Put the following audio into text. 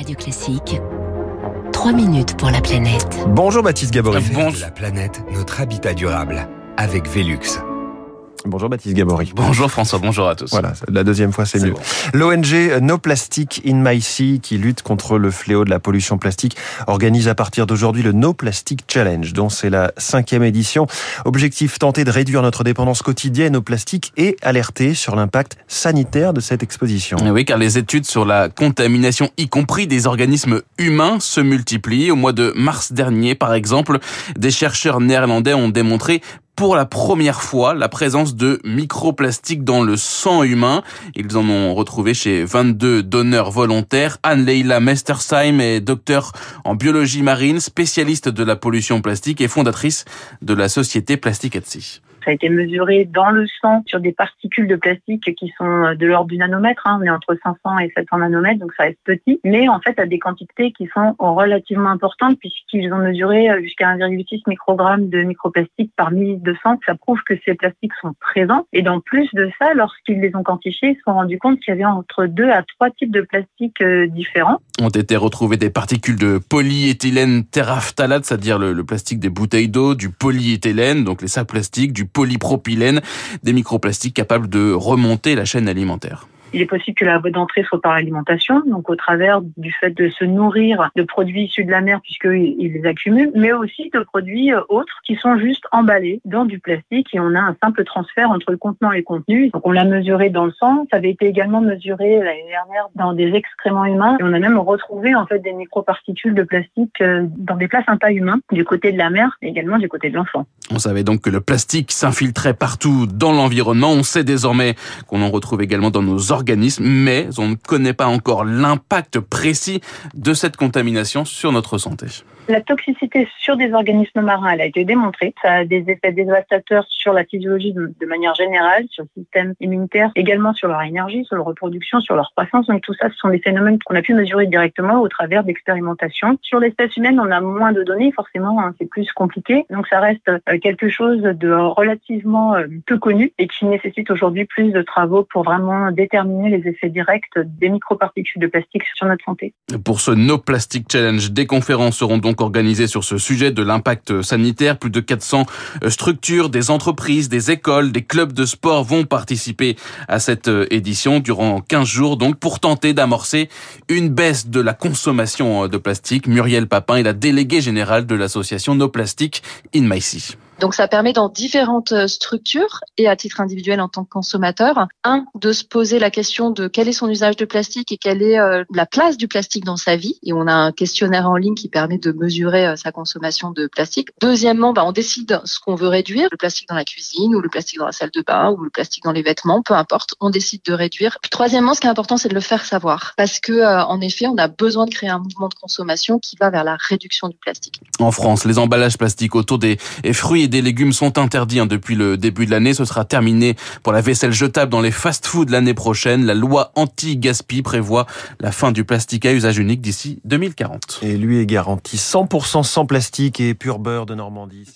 Radio Classique. 3 minutes pour la planète. Bonjour Baptiste Gabory. Bonjour la planète, notre habitat durable, avec Velux. Bonjour Baptiste Gabory. Bonjour François, bonjour à tous. Voilà, la deuxième fois c'est mieux. bon. L'ONG No Plastic in My Sea, qui lutte contre le fléau de la pollution plastique, organise à partir d'aujourd'hui le No Plastic Challenge, dont c'est la cinquième édition. Objectif tenter de réduire notre dépendance quotidienne au plastique et alerter sur l'impact sanitaire de cette exposition. Eh Oui, car les études sur la contamination, y compris des organismes humains, se multiplient. Au mois de mars dernier, par exemple, des chercheurs néerlandais ont démontré pour la première fois la présence de microplastiques dans le sang humain. Ils en ont retrouvé chez 22 donneurs volontaires. Anne-Leila Mestersheim est docteur en biologie marine, spécialiste de la pollution plastique et fondatrice de la société Plastic. Ça a été mesuré dans le sang sur des particules de plastique qui sont euh, de l'ordre du nanomètre. hein. On est entre 500 et 700 nanomètres, donc ça reste petit. Mais en fait, à des quantités qui sont relativement importantes puisqu'ils ont mesuré euh, jusqu'à 1,6 microgramme de microplastique par millilitre de sang. Ça prouve que ces plastiques sont présents. Et dans plus de ça, lorsqu'ils les ont quantifiés, ils se sont rendus compte qu'il y avait entre deux à trois types de plastiques euh, différents. ont été retrouvées des particules de polyéthylène terephthalate, c'est-à-dire le, le plastique des bouteilles d'eau, du polyéthylène, donc les sacs plastiques, du polypropylène, des microplastiques capables de remonter la chaîne alimentaire. Il est possible que la voie d'entrée soit par l'alimentation, donc au travers du fait de se nourrir de produits issus de la mer puisqu'ils ils les accumulent, mais aussi de produits euh, autres qui sont juste emballés dans du plastique et on a un simple transfert entre le contenant et le contenu. Donc on l'a mesuré dans le sang, ça avait été également mesuré l'année dernière dans des excréments humains et on a même retrouvé en fait des microparticules de plastique euh, dans des placentas humains du côté de la mer et également du côté de l'enfant. On savait donc que le plastique s'infiltrait partout dans l'environnement. On sait désormais qu'on en retrouve également dans nos organismes, mais on ne connaît pas encore l'impact précis de cette contamination sur notre santé. La toxicité sur des organismes marins, a été démontrée. Ça a des effets dévastateurs sur la physiologie de, de manière générale, sur le système immunitaire, également sur leur énergie, sur leur reproduction, sur leur croissance. Donc tout ça, ce sont des phénomènes qu'on a pu mesurer directement au travers d'expérimentations. Sur l'espèce humaine, on a moins de données, forcément, hein, c'est plus compliqué. Donc ça reste euh, quelque chose de relativement euh, peu connu et qui nécessite aujourd'hui plus de travaux pour vraiment déterminer les effets directs des microparticules de plastique sur notre santé. Pour ce No Plastic Challenge, des conférences seront donc organisées sur ce sujet de l'impact sanitaire. Plus de 400 structures, des entreprises, des écoles, des clubs de sport vont participer à cette édition durant 15 jours, donc pour tenter d'amorcer une baisse de la consommation de plastique. Muriel Papin est la déléguée générale de l'association No Plastic in Sea. Donc ça permet dans différentes euh, structures et à titre individuel en tant que consommateur, un, de se poser la question de quel est son usage de plastique et quelle est euh, la place du plastique dans sa vie. Et on a un questionnaire en ligne qui permet de mesurer euh, sa consommation de plastique. Deuxièmement, bah, on décide ce qu'on veut réduire, le plastique dans la cuisine ou le plastique dans la salle de bain ou le plastique dans les vêtements, peu importe, on décide de réduire. Troisièmement, ce qui est important, c'est de le faire savoir. Parce que en effet, on a besoin de créer un mouvement de consommation qui va vers la réduction du plastique. En France, les emballages plastiques autour des fruits et des légumes sont interdits hein, depuis le début de l'année. Ce sera terminé pour la vaisselle jetable dans les fast-foods l'année prochaine. La loi anti-gaspi prévoit la fin du plastique à usage unique d'ici 2040. Et lui est garanti 100% sans plastique et pur beurre de Normandie.